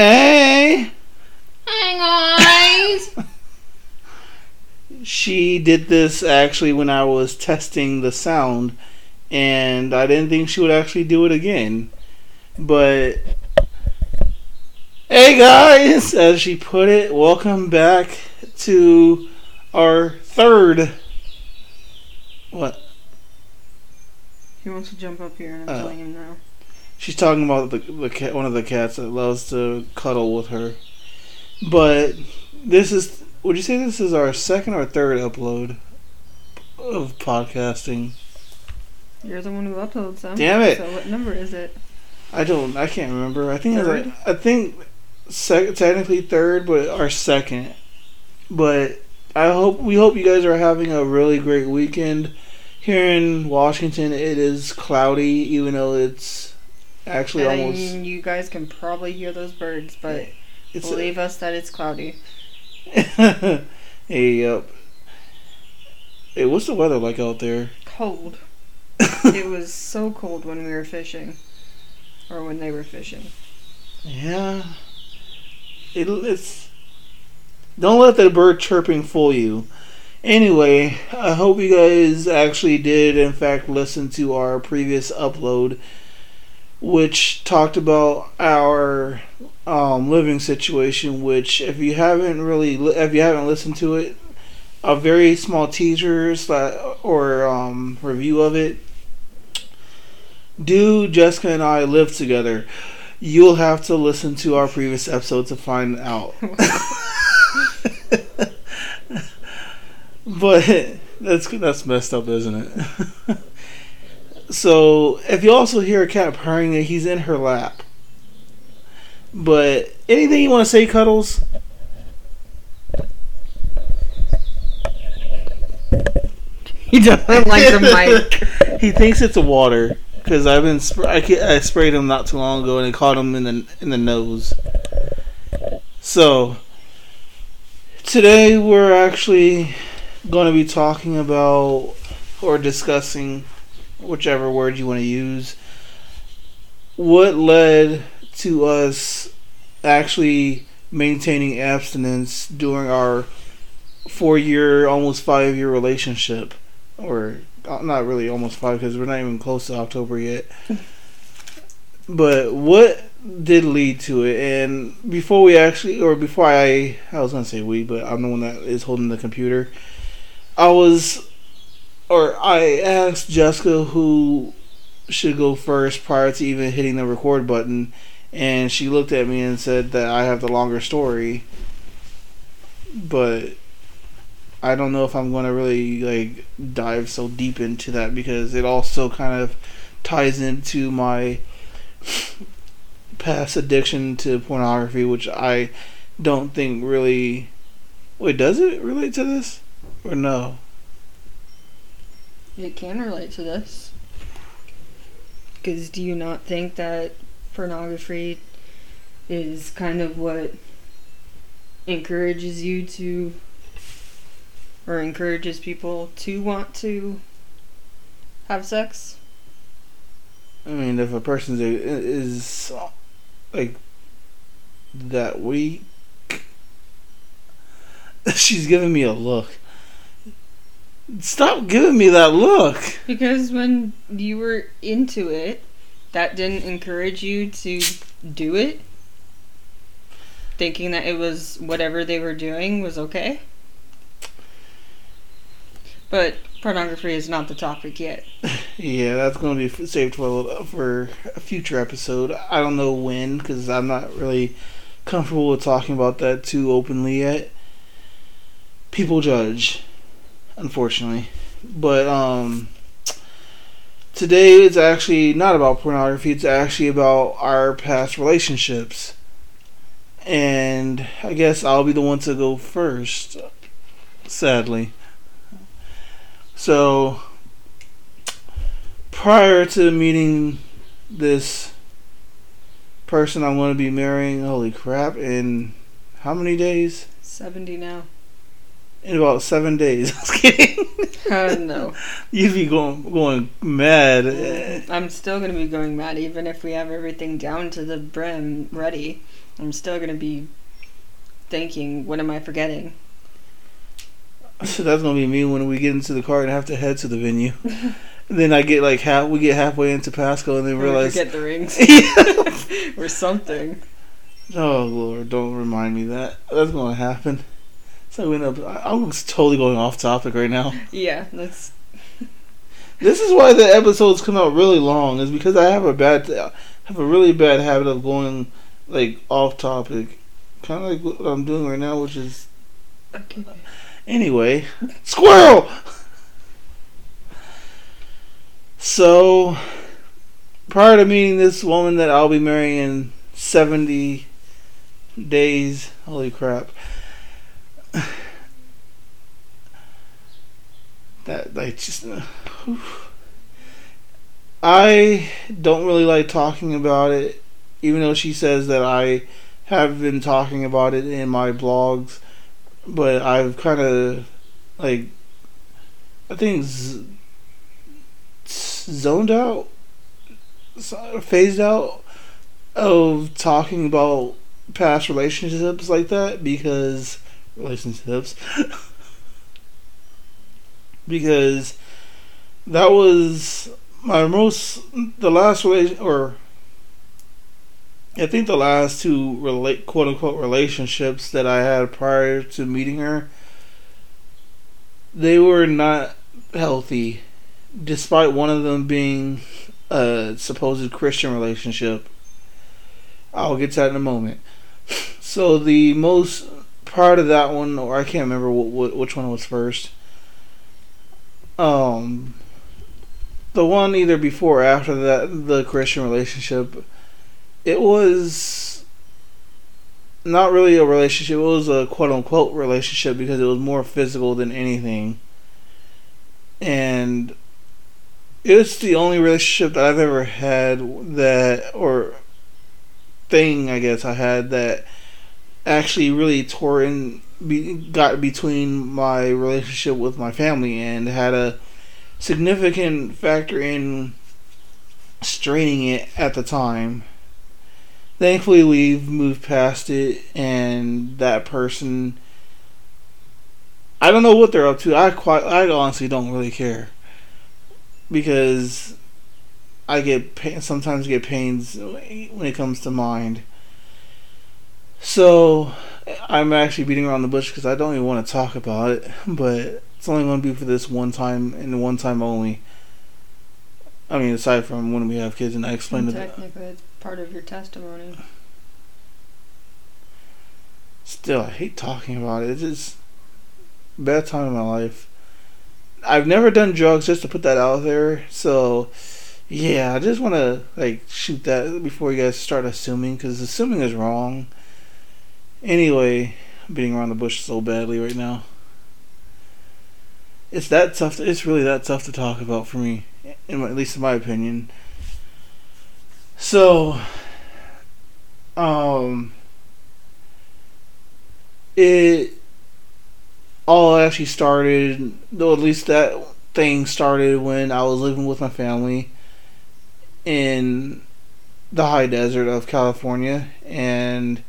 Hey! Hey guys! She did this actually when I was testing the sound, and I didn't think she would actually do it again. But. Hey guys! As she put it, welcome back to our third. What? he wants to jump up here and I'm Oh. telling him no. She's talking about the, the cat, one of the cats that loves to cuddle with her. But this is, would you say this is our second or third upload of podcasting? You're the one who uploads them. Damn it. So what number is it? I don't, I can't remember. I think it's like, I think sec- technically third, but our second. But I hope we hope you guys are having a really great weekend. Here in Washington, it is cloudy, even though it's actually And almost. you guys can probably hear those birds, but It's believe us that it's cloudy. hey, yep. Hey, what's the weather like out there? Cold. it was so cold when we were fishing. Or when they were fishing. yeah. It, it's. Don't let the bird chirping fool you. Anyway, I hope you guys actually did, in fact, listen to our previous upload, which talked about our um, living situation. Which, if you haven't really, if you haven't listened to it, a very small teaser or um, review of it. Do Jessica and I live together? You'll have to listen to our previous episode to find out. but that's that's messed up, isn't it? so if you also hear a cat purring, he's in her lap. But anything you want to say, Cuddles? He doesn't like the mic. He thinks it's a water because I've been sp- I, I sprayed him not too long ago and it caught him in the in the nose. So today we're actually going to be talking about or discussing whichever word you want to use what led to us actually maintaining abstinence during our four year almost five year relationship or uh, not really almost five because we're not even close to October yet. but what did lead to it? And before we actually, or before I, I was gonna say we, but I'm the one that is holding the computer. I was, or I asked Jessica who should go first prior to even hitting the record button, and she looked at me and said that I have the longer story. But I don't know if I'm going to really like dive so deep into that because it also kind of ties into my past addiction to pornography, which I don't think really. Wait, does it relate to this or no? It can relate to this. Because do you not think that pornography is kind of what encourages you to, or encourages people to want to have sex? I mean, if a person is like that weak, she's giving me a look. Stop giving me that look. Because when you were into it, that didn't encourage you to do it? Thinking that it was whatever they were doing was okay? But pornography is not the topic yet. Yeah, that's going to be saved for for a future episode. I don't know when because I'm not really comfortable with talking about that too openly yet. People judge, unfortunately. But um, today is actually not about pornography. It's actually about our past relationships, and I guess I'll be the one to go first. Sadly. So prior to meeting this person I'm going to be marrying, holy crap, in how many days? 70 now. In about seven days. I was kidding. Uh, no. You'd be going going mad. I'm still going to be going mad even if we have everything down to the brim ready. I'm still going to be thinking, what am I forgetting? So that's gonna be me when we get into the car and have to head to the venue. then I get like half. We get halfway into Pasco and then Or realize. forget the rings or something. oh Lord, don't remind me that. That's gonna happen. So we end up. I- I'm totally going off topic right now. Yeah, that's This is why the episodes come out really long. Is because I have a bad, I have a really bad habit of going like off topic, kind of like what I'm doing right now, which is okay. Anyway, squirrel. So, prior to meeting this woman that I'll be marrying in 70 days, holy crap. That, like, just. uh. I don't really like talking about it, even though she says that I have been talking about it in my blogs but I've kind of like I think z- zoned out, phased out of talking about past relationships like that because relationships because that was my most the last relation or I think the last two relate quote unquote relationships that I had prior to meeting her they were not healthy despite one of them being a supposed Christian relationship. I'll get to that in a moment. So the most part of that one or I can't remember what, what which one was first. Um the one either before or after that the Christian relationship it was not really a relationship. It was a quote unquote relationship because it was more physical than anything. And it's the only relationship that I've ever had that, or thing I guess I had that actually really tore in, be, got between my relationship with my family and had a significant factor in straining it at the time thankfully we've moved past it and that person I don't know what they're up to. I quite I honestly don't really care because I get sometimes get pains when it comes to mind. So I'm actually beating around the bush because I don't even want to talk about it, but it's only going to be for this one time and one time only. I mean, aside from when we have kids, and I explained to them. Technically, it's part of your testimony. Still, I hate talking about it. It's just bad time in my life. I've never done drugs just to put that out there. So, yeah, I just want to like shoot that before you guys start assuming because assuming is wrong. Anyway, I'm beating around the bush so badly right now. It's that tough. To, it's really that tough to talk about for me, in my, at least in my opinion. So, um, it all actually started, though at least that thing started when I was living with my family in the high desert of California, and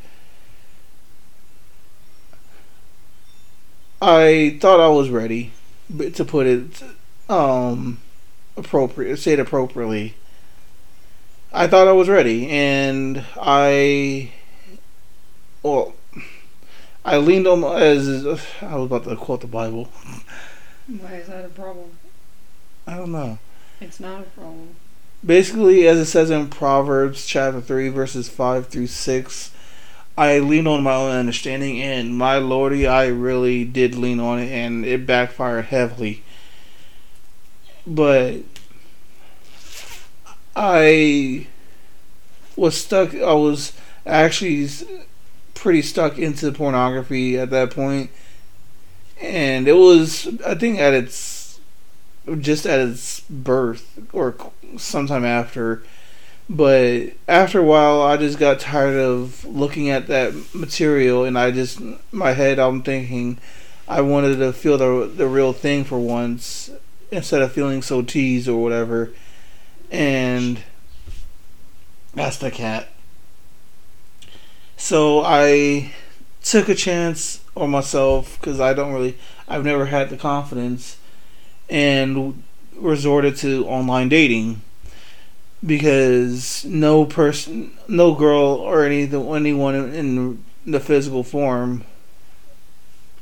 I thought I was ready, but to put it um appropriate, say it appropriately. I thought I was ready, and I well, I leaned on as I was about to quote the Bible. Why is that a problem? I don't know. It's not a problem. Basically, as it says in Proverbs chapter three, verses five through six, I leaned on my own understanding, and my lordy, I really did lean on it, and it backfired heavily. But I was stuck. I was actually pretty stuck into pornography at that point, and it was I think at its just at its birth or sometime after. But after a while, I just got tired of looking at that material, and I just my head I'm thinking, I wanted to feel the the real thing for once instead of feeling so teased or whatever. And that's the cat. So I took a chance on myself because I don't really, I've never had the confidence, and resorted to online dating because no person, no girl or any anyone in the physical form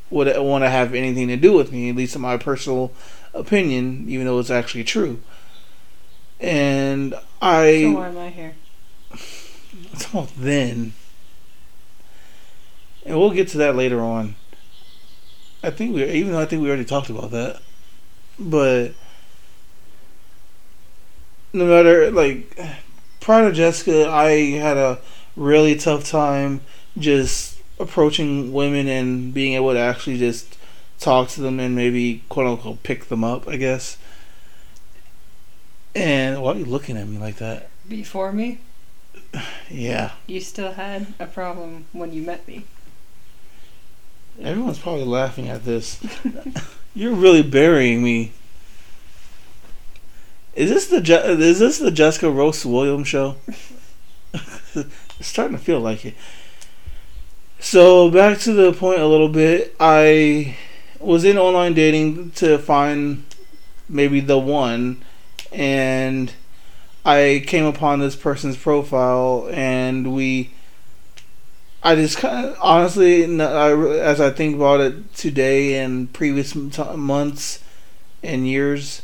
would want to have anything to do with me, at least in my personal opinion, even though it's actually true. And I. So why am I here? It's all then. And we'll get to that later on. I think we, even though I think we already talked about that, but no matter like prior to Jessica, I had a really tough time just approaching women and being able to actually just talk to them and maybe quote unquote pick them up, I guess. And why are you looking at me like that? Before me? Yeah. You still had a problem when you met me. Everyone's probably laughing at this. You're really burying me. Is this the Je- is this the Jessica Rose Williams show? it's starting to feel like it. So back to the point a little bit. I was in online dating to find maybe the one, and I came upon this person's profile, and we. I just kind of honestly, as I think about it today and previous months and years,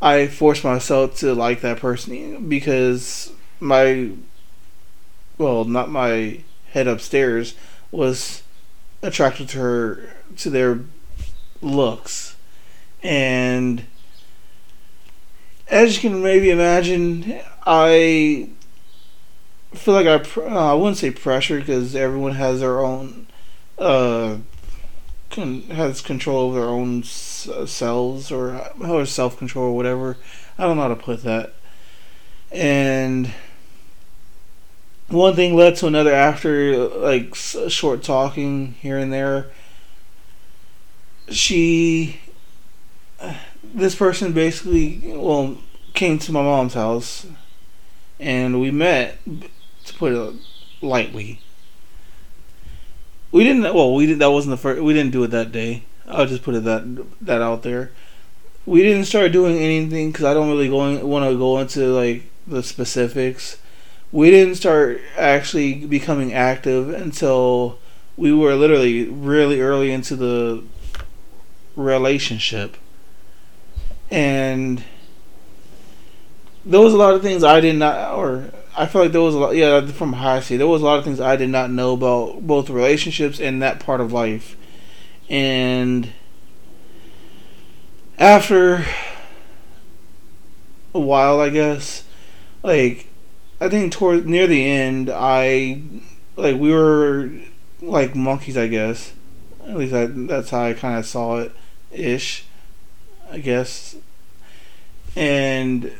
I forced myself to like that person because my, well, not my head upstairs was attracted to her to their looks, and as you can maybe imagine, I feel like I uh, I wouldn't say pressure because everyone has their own uh con- has control over their own s- selves or or self control or whatever. I don't know how to put that. And one thing led to another after like short talking here and there. She this person basically well came to my mom's house and we met to put it lightly we didn't well we did that wasn't the first we didn't do it that day. I'll just put it that that out there. We didn't start doing anything because i don't really going want to go into like the specifics. We didn't start actually becoming active until we were literally really early into the relationship. And there was a lot of things I did not, or I feel like there was a lot. Yeah, from high school, there was a lot of things I did not know about both relationships and that part of life. And after a while, I guess, like I think toward near the end, I like we were like monkeys, I guess. At least I, that's how I kind of saw it, ish. I guess. And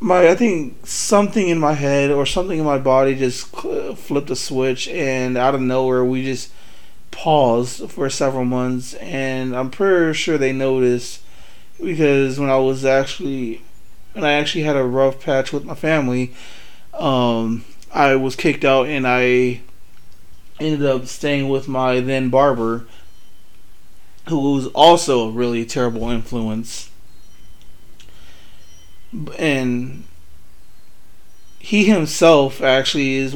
my I think something in my head or something in my body just flipped a switch, and out of nowhere we just paused for several months, and I'm pretty sure they noticed because when I was actually when I actually had a rough patch with my family, um, I was kicked out and I ended up staying with my then barber, who was also a really terrible influence and he himself actually is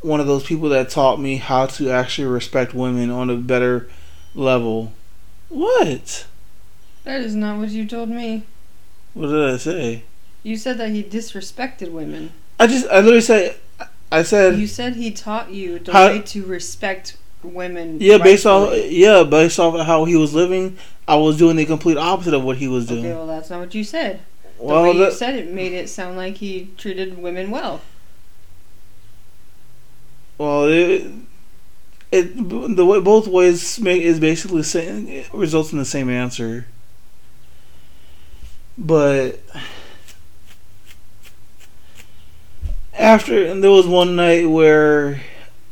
one of those people that taught me how to actually respect women on a better level. What? That is not what you told me. What did I say? You said that he disrespected women. I just, I literally said, I said. You said he taught you the how, way to respect women. Yeah, based off, yeah, based off of how he was living, I was doing the complete opposite of what he was doing. Okay, well, that's not what you said well, the way you said it made it sound like he treated women well. Well, it, it the way both ways make is basically saying it results in the same answer. But after and there was one night where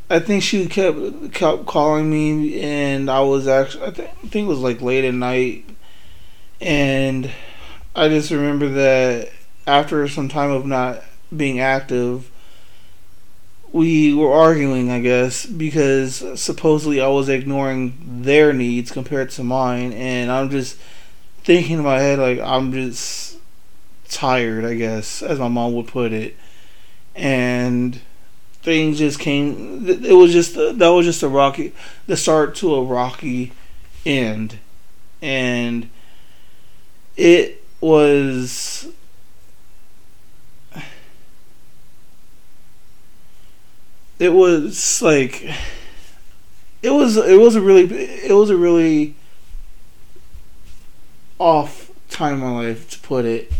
I think she kept kept calling me, and I was actually I, th- I think it was like late at night, and I just remember that after some time of not being active, we were arguing, I guess, because supposedly I was ignoring their needs compared to mine, and I'm just thinking in my head like I'm just tired, I guess, as my mom would put it, and things just came. It was just that was just a rocky, the start to a rocky end, and it was. It was like, it was it was a really it was a really off time in my life to put it,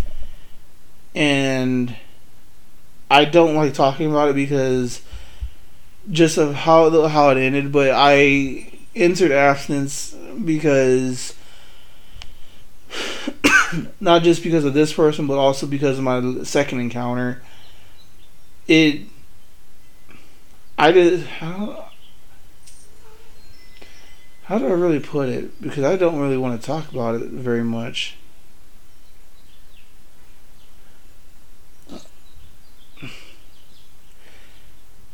and I don't like talking about it because just of how how it ended. But I entered abstinence because not just because of this person, but also because of my second encounter. It, I did. How, how do I really put it? Because I don't really want to talk about it very much.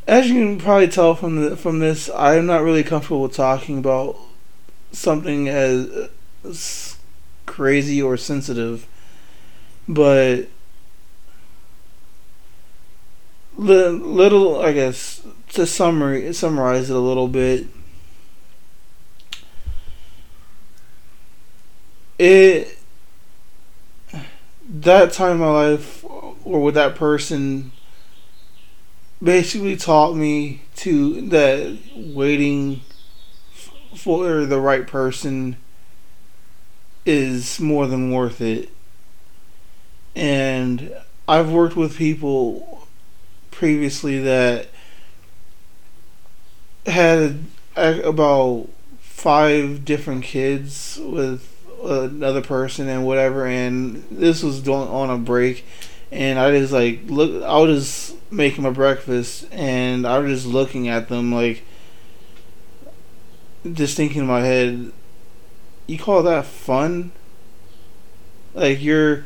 as you can probably tell from the, from this, I am not really comfortable talking about something as, uh, as crazy or sensitive, but little, I guess, to summary summarize it a little bit. It that time in my life, or with that person basically taught me to that waiting for the right person is more than worth it. And I've worked with people previously that had about five different kids with another person and whatever and this was doing on a break and I just like look I was just making my breakfast and I was just looking at them like just thinking in my head you call that fun like you're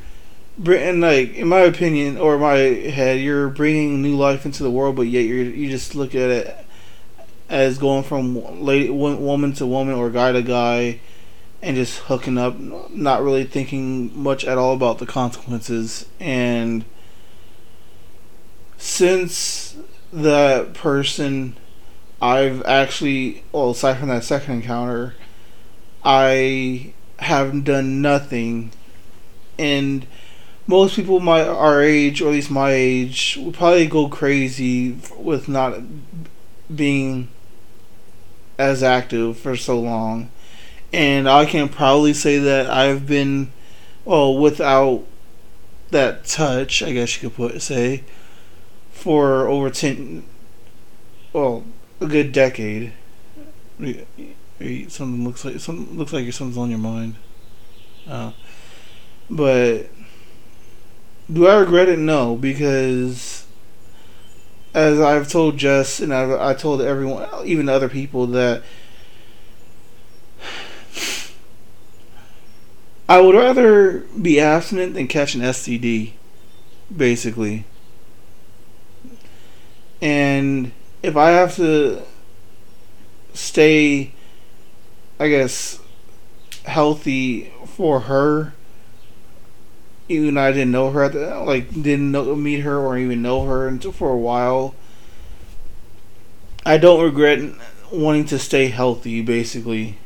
bringing like in my opinion or my head you're bringing new life into the world but yet you you just look at it as going from lady woman to woman or guy to guy and just hooking up, not really thinking much at all about the consequences. And since that person, I've actually, well, aside from that second encounter, I have done nothing. And most people my our age, or at least my age, would probably go crazy with not being as active for so long and I can probably say that I've been, well, without that touch, I guess you could put say, for over ten, well, a good decade. Something looks like something looks like something's on your mind. Uh, but do I regret it? No, because as I've told Jess and I've I told everyone, even other people that I would rather be abstinent than catch an STD, basically. And if I have to stay, I guess, healthy for her, even though I didn't know her at the like didn't know, meet her or even know her until for a while. I don't regret wanting to stay healthy, basically,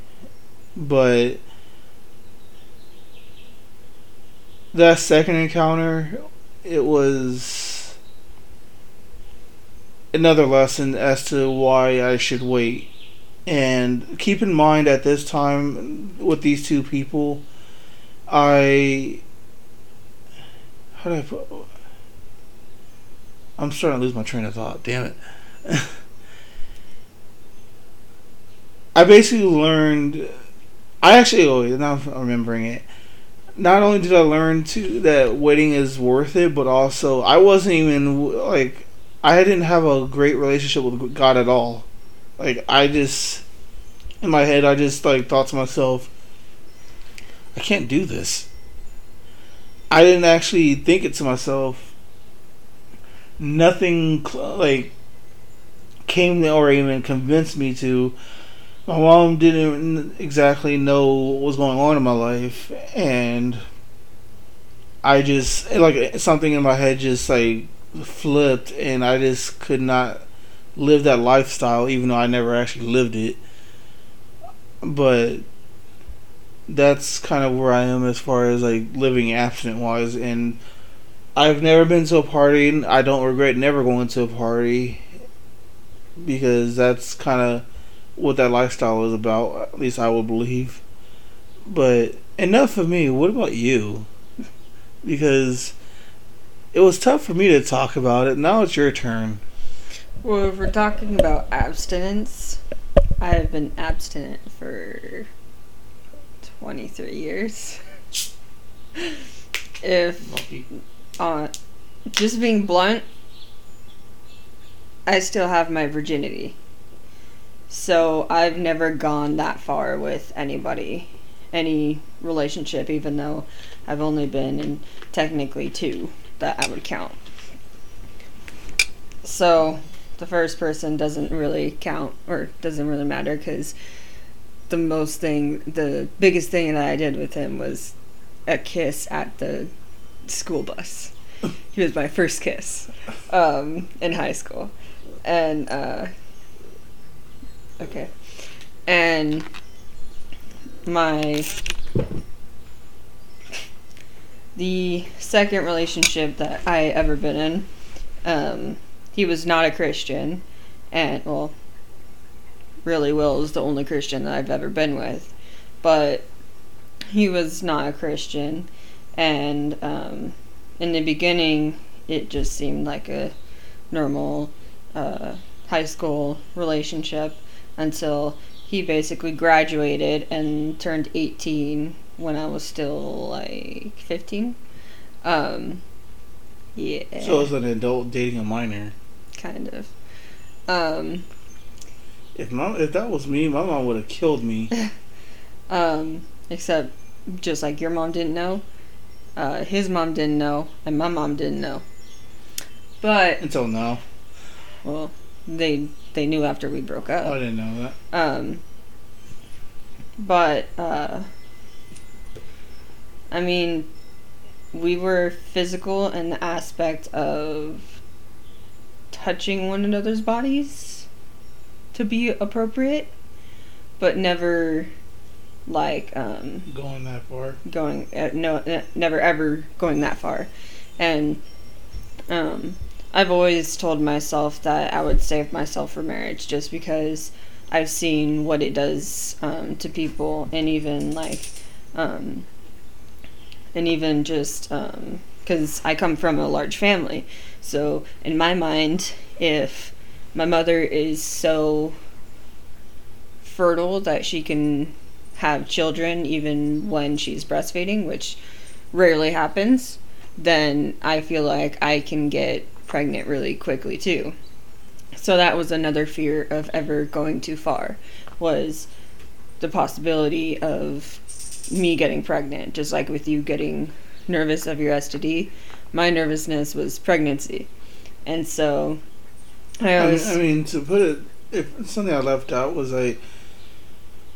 but that second encounter, it was another lesson as to why I should wait. And keep in mind at this time with these two people, I. How do I put. I'm starting to lose my train of thought. Damn it. I basically learned. I actually. Oh, now I'm remembering it not only did I learn to that waiting is worth it, but also I wasn't even like I didn't have a great relationship with God at all Like I just in my head, I just like thought to myself, I can't do this. I didn't actually think it to myself. Nothing like came or even convinced me to. My mom didn't exactly know what was going on in my life, and I just like something in my head just like flipped, and I just could not live that lifestyle, even though I never actually lived it. But that's kind of where I am as far as like living abstinent wise, and I've never been to a party. I don't regret never going to a party because that's kind of what that lifestyle is about. At least I would believe. But enough of me. What about you? Because it was tough for me to talk about it. Now it's your turn. Well, if we're talking about abstinence, I have been abstinent for 23 years. if, uh, just being blunt, I still have my virginity. So I've never gone that far with anybody, any relationship, even though I've only been in technically two that I would count. So the first person doesn't really count or doesn't really matter because the most thing, the biggest thing that I did with him was a kiss at the school bus. he was my first kiss um, in high school, and uh, okay, and my the second relationship that I ever been in, um, he was not a Christian, and well, really Will is the only Christian that I've ever been with, but he was not a Christian, and um, in the beginning it just seemed like a normal uh, high school relationship until he basically graduated and turned 18 when I was still like 15. Um, yeah. So it's an adult dating a minor. Kind of. Um, if mom, if that was me, my mom would have killed me. um, except just like your mom didn't know, uh, his mom didn't know, and my mom didn't know. But until now. Well, they they knew after we broke up. Oh, I didn't know that. Um. But uh. I mean, we were physical in the aspect of touching one another's bodies to be appropriate, but never like um, going that far. Going uh, no, uh, never ever going that far, and um, I've always told myself that I would save myself for marriage, just because I've seen what it does um, to people, and even like, um, and even just because um, I come from a large family, so in my mind, if my mother is so fertile that she can have children even when she's breastfeeding, which rarely happens, then I feel like I can get pregnant really quickly too. So that was another fear of ever going too far was the possibility of me getting pregnant, just like with you getting nervous of your STD. My nervousness was pregnancy. And so I always. I mean, I mean to put it, if something I left out was like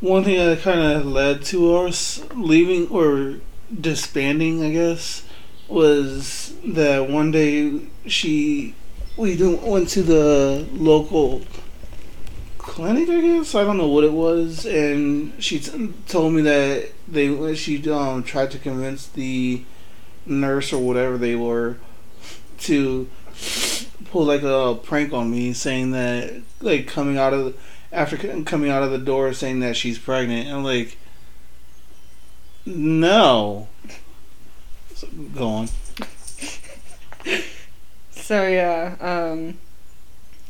one thing that kind of led to us leaving or disbanding, I guess, was that one day she we went to the local clinic, I guess. I don't know what it was, and she t- told me that they she um tried to convince the nurse or whatever they were to pull like a prank on me, saying that like coming out of the after coming out of the door saying that she's pregnant. I'm like, no. So, go on. So yeah, um,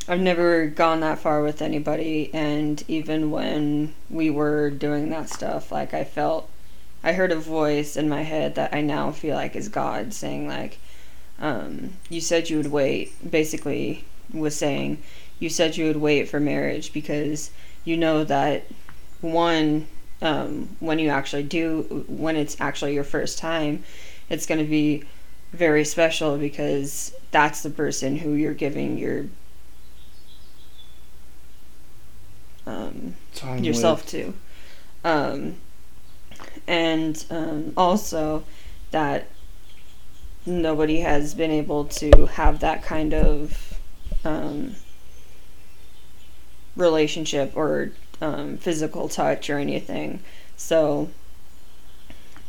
I've never gone that far with anybody, and even when we were doing that stuff, like I felt, I heard a voice in my head that I now feel like is God saying like, um, you said you would wait. Basically, was saying you said you would wait for marriage because you know that one um, when you actually do when it's actually your first time it's going to be very special because that's the person who you're giving your um, yourself with- to um, and um, also that nobody has been able to have that kind of um, relationship or um, physical touch or anything. So,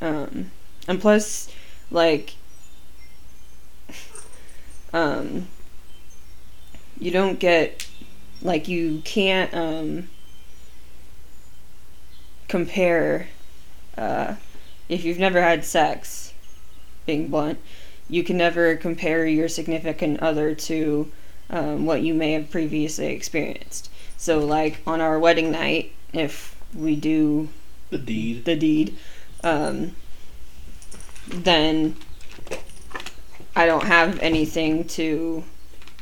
um, and plus, like, um, you don't get, like, you can't, um, compare, uh, if you've never had sex, being blunt, you can never compare your significant other to um, what you may have previously experienced. So, like on our wedding night, if we do the deed. the deed, um, then I don't have anything to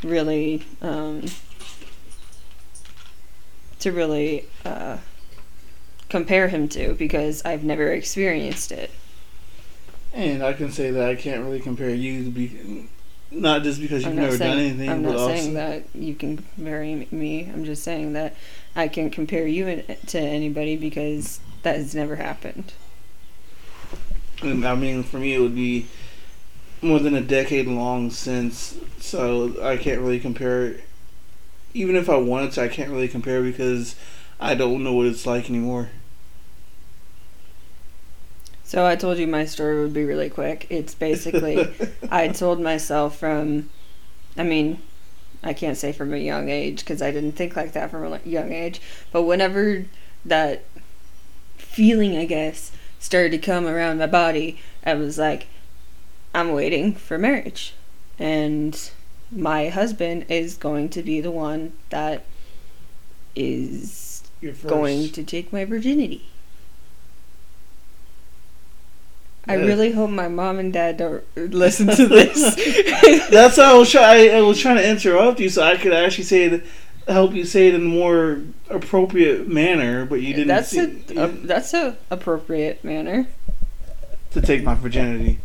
really um, to really uh, compare him to because I've never experienced it. And I can say that I can't really compare you to be, not just because you've never saying, done anything, I'm not saying that you can compare me. I'm just saying that I can compare you to anybody because that has never happened. And I mean, for me, it would be more than a decade long since, so I can't really compare. Even if I wanted to, I can't really compare because I don't know what it's like anymore. So I told you my story would be really quick. It's basically I told myself from, I mean, I can't say from a young age because I didn't think like that from a young age. But whenever that feeling, I guess, started to come around my body, I was like, I'm waiting for marriage, and my husband is going to be the one that is going to take my virginity. I really hope my mom and dad don't listen to this. That's how I was trying. I was trying to interrupt you so I could actually say it, help you say it in a more appropriate manner, but you didn't. that's see, a, you didn't- that's a appropriate manner. to take my virginity.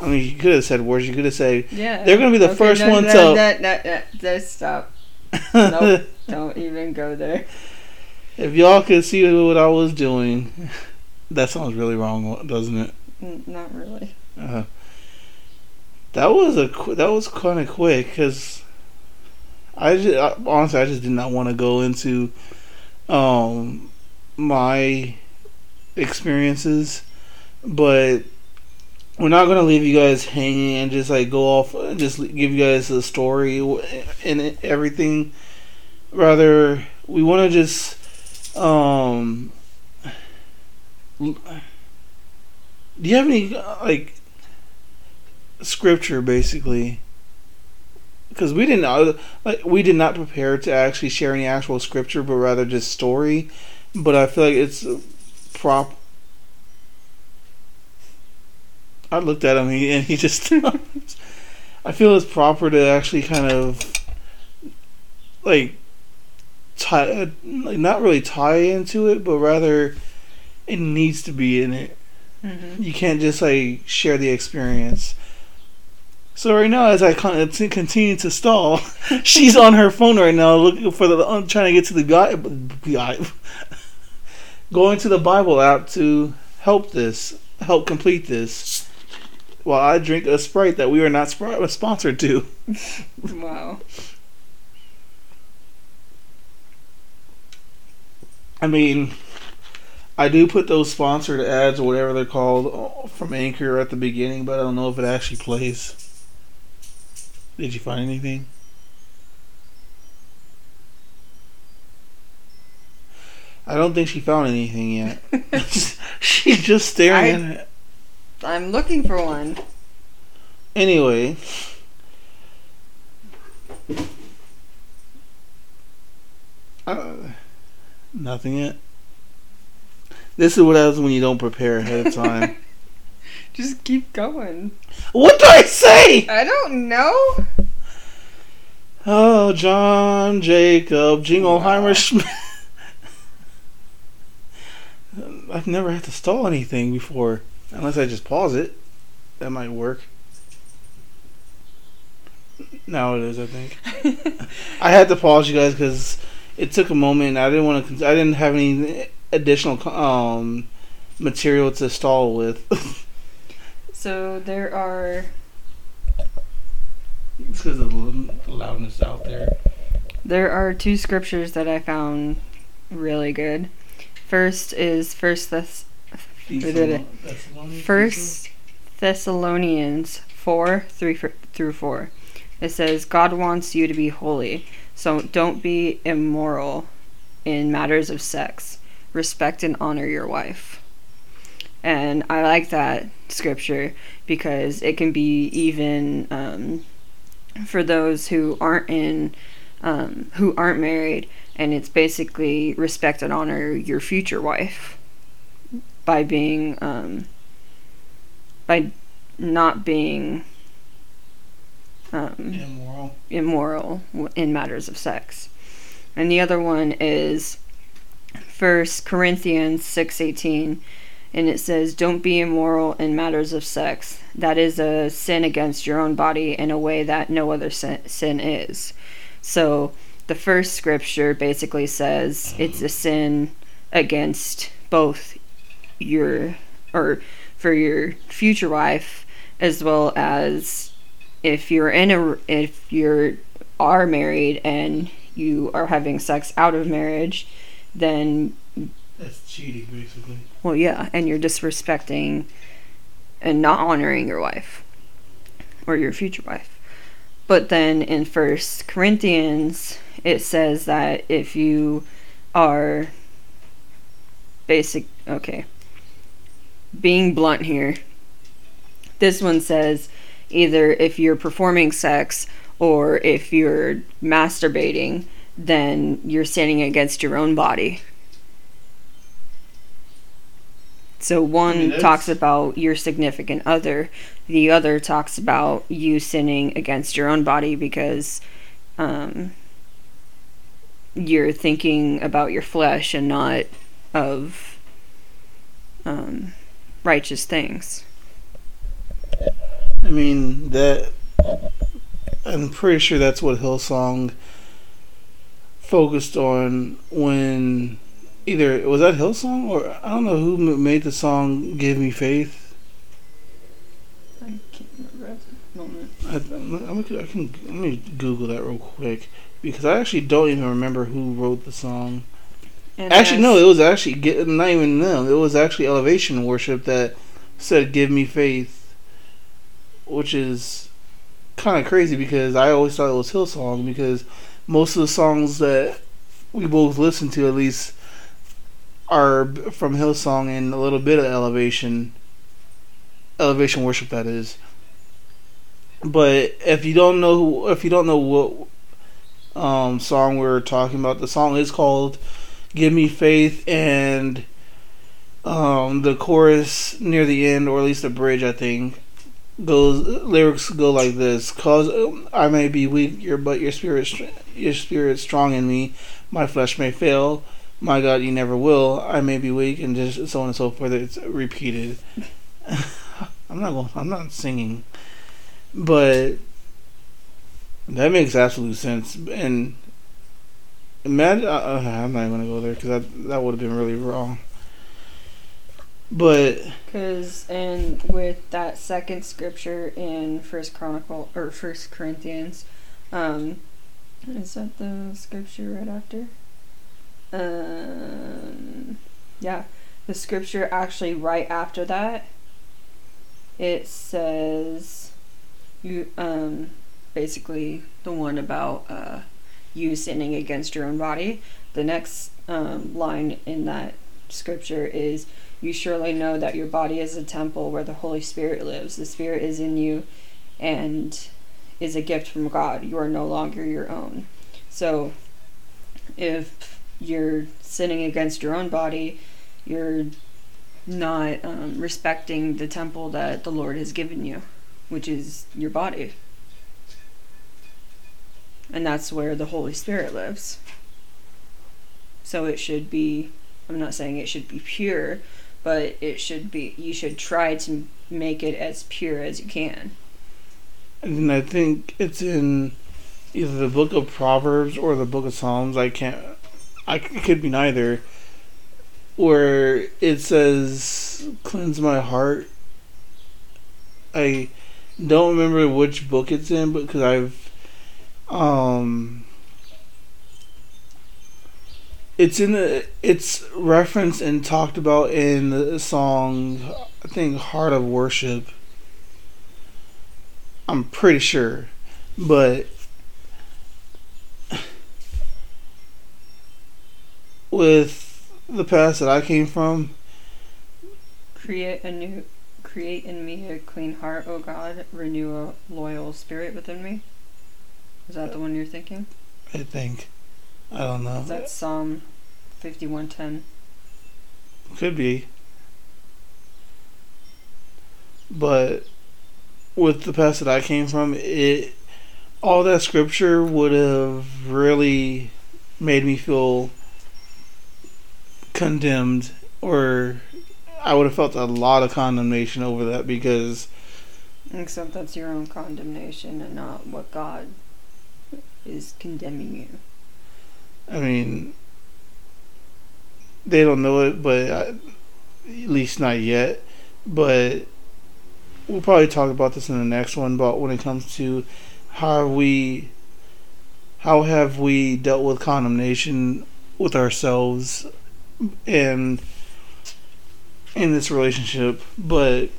I mean, you could have said words. You could have said Yeah, They're gonna be the first no, one no, to- No, no, no, no, stop. Nope. Don't even go there. If y'all could see what I was doing, that sounds really wrong, doesn't it? N- Not really. Uh, that was a qu- that was kind of quick because I, just, I honestly I just did not want to go into um my experiences, but we're not gonna leave you guys hanging and just like go off and just give you guys a story and everything. Rather, we want to just um. Do you have any like scripture basically? Because we didn't uh, like we did not prepare to actually share any actual scripture, but rather just story. But I feel like it's prop. I looked at him and he just. I feel it's proper to actually kind of like tie, uh, like not really tie into it, but rather it needs to be in it. Mm-hmm. You can't just like share the experience. So right now, as I continue to stall, she's on her phone right now looking for the I'm trying to get to the guy, going to the Bible app to help this, help complete this. While I drink a Sprite that we are not sp- sponsored to. Wow. I mean, I do put those sponsored ads or whatever they're called uh, from Anchor at the beginning, but I don't know if it actually plays. Did you find anything? I don't think she found anything yet. She's just staring I- at it. I'm looking for one. Anyway. Uh, nothing yet. This is what happens when you don't prepare ahead of time. Just keep going. what do I say? I don't know. Oh, John Jacob Jingleheimer Wow. Schmidt. I've never had to stall anything before, unless I just pause it. That might work. Now it is, I think. I had to pause you guys because it took a moment. I didn't want to. I didn't have any additional um material to stall with. so there are it's because of the loudness out there. there are two scriptures that I found really good. First is First Thess- First Thessalonians 4 3 f- through 4. It says, God wants you to be holy, so don't be immoral in matters of sex. Respect and honor your wife. And I like that scripture because it can be even um, for those who aren't in, um, who aren't married, and it's basically respect and honor your future wife by being um, by not being um, Immoral. immoral in matters of sex. And the other one is First Corinthians six eighteen, and it says, "Don't be immoral in matters of sex. That is a sin against your own body in a way that no other sin, sin is." So the first scripture basically says it's a sin against both your or for your future wife as well as if you're in a if you're are married and you are having sex out of marriage then That's cheating, basically. well yeah and you're disrespecting and not honoring your wife or your future wife but then in first corinthians it says that if you are basic okay being blunt here this one says either if you're performing sex or if you're masturbating then you're sinning against your own body so one I mean, talks about your significant other the other talks about you sinning against your own body because um, you're thinking about your flesh and not of um, righteous things I mean that. I'm pretty sure that's what Hillsong focused on when either was that Hillsong or I don't know who made the song "Give Me Faith." I can't remember at the moment. I, I'm, I can let me Google that real quick because I actually don't even remember who wrote the song. And Actually, no, it was actually not even them. It was actually Elevation Worship that said "Give me faith," which is kind of crazy because I always thought it was Hillsong because most of the songs that we both listen to, at least, are from Hillsong and a little bit of Elevation, Elevation Worship. That is. But if you don't know, if you don't know what um, song we're talking about, the song is called give me faith and um, the chorus near the end or at least the bridge i think goes lyrics go like this cause um, i may be weak your but your spirit your spirit strong in me. My flesh may fail. My god you never will. I may be weak and just so on and so forth. It's repeated. I'm not going i'm not singing. But that makes absolute sense. And Imagine, uh, I'm not gonna go there because that that would have been really wrong. But Because and with that second scripture in First Chronicle or First Corinthians, um, is that the scripture right after? Um, yeah, the scripture actually right after that. It says, you um, basically the one about uh, you sinning against your own body. The next um, line in that scripture is you surely know that your body is a temple where the Holy Spirit lives. The Spirit is in you and is a gift from God. You are no longer your own. So, if you're sinning against your own body, you're not um, respecting the temple that the Lord has given you, which is your body. and that's where the Holy Spirit lives. So it should be. I'm not saying it should be pure, but it should be. You should try to make it as pure as you can. And I think it's in either the book of Proverbs or the book of Psalms. I can't. I it could be neither. Where it says, "Cleanse my heart." I don't remember which book it's in, because I've, um, it's in the it's referenced and talked about in the song I think Heart of Worship. I'm pretty sure. But with the past that I came from, create a new create in me a clean heart, O God, renew a loyal spirit within me. Is that the uh, one you're thinking? I think. I don't know. That's Psalm 5110. Could be. But with the past that I came from, it all that scripture would have really made me feel condemned or I would have felt a lot of condemnation over that because except that's your own condemnation and not what God is condemning you. I mean, they don't know it, but I, at least not yet. But we'll probably talk about this in the next one. But when it comes to how we, how have we dealt with condemnation with ourselves and in this relationship? But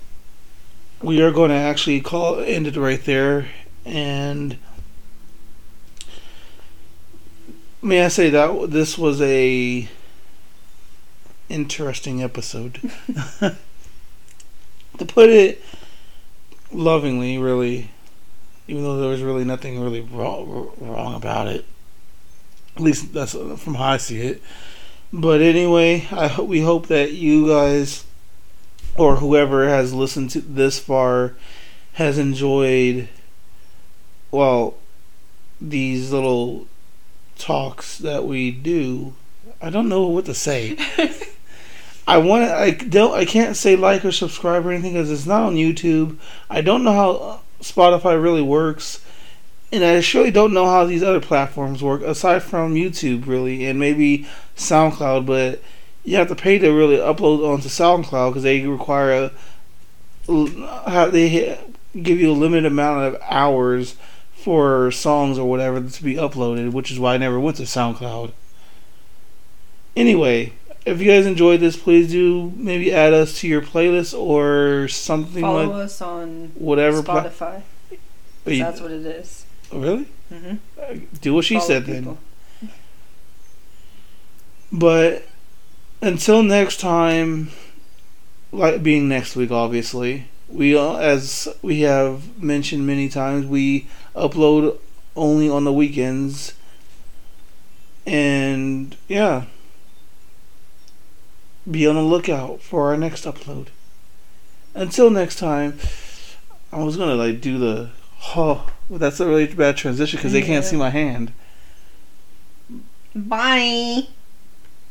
we are going to actually call end it right there and may I say that this was a interesting episode. to put it lovingly, really, even though there was really nothing really wrong, wrong about it. At least that's uh, from how I see it. But anyway, I ho- we hope that you guys or whoever has listened to this far has enjoyed well these little talks that we do. I don't know what to say. I want to. I don't. I can't say like or subscribe or anything because it's not on YouTube. I don't know how Spotify really works, and I surely don't know how these other platforms work aside from YouTube, really, and maybe SoundCloud. But you have to pay to really upload onto SoundCloud because they require a. They give you a limited amount of hours for songs or whatever to be uploaded, which is why I never went to SoundCloud. Anyway, if you guys enjoyed this, please do maybe add us to your playlist or something Follow like us on whatever. Spotify. You- That's what it is. really? Mm-hmm. Do what she Follow said people. then. But until next time, like being next week, obviously we as we have mentioned many times, we upload only on the weekends, and yeah, be on the lookout for our next upload. Until next time, I was gonna like do the oh, that's a really bad transition because they can't see my hand. Bye.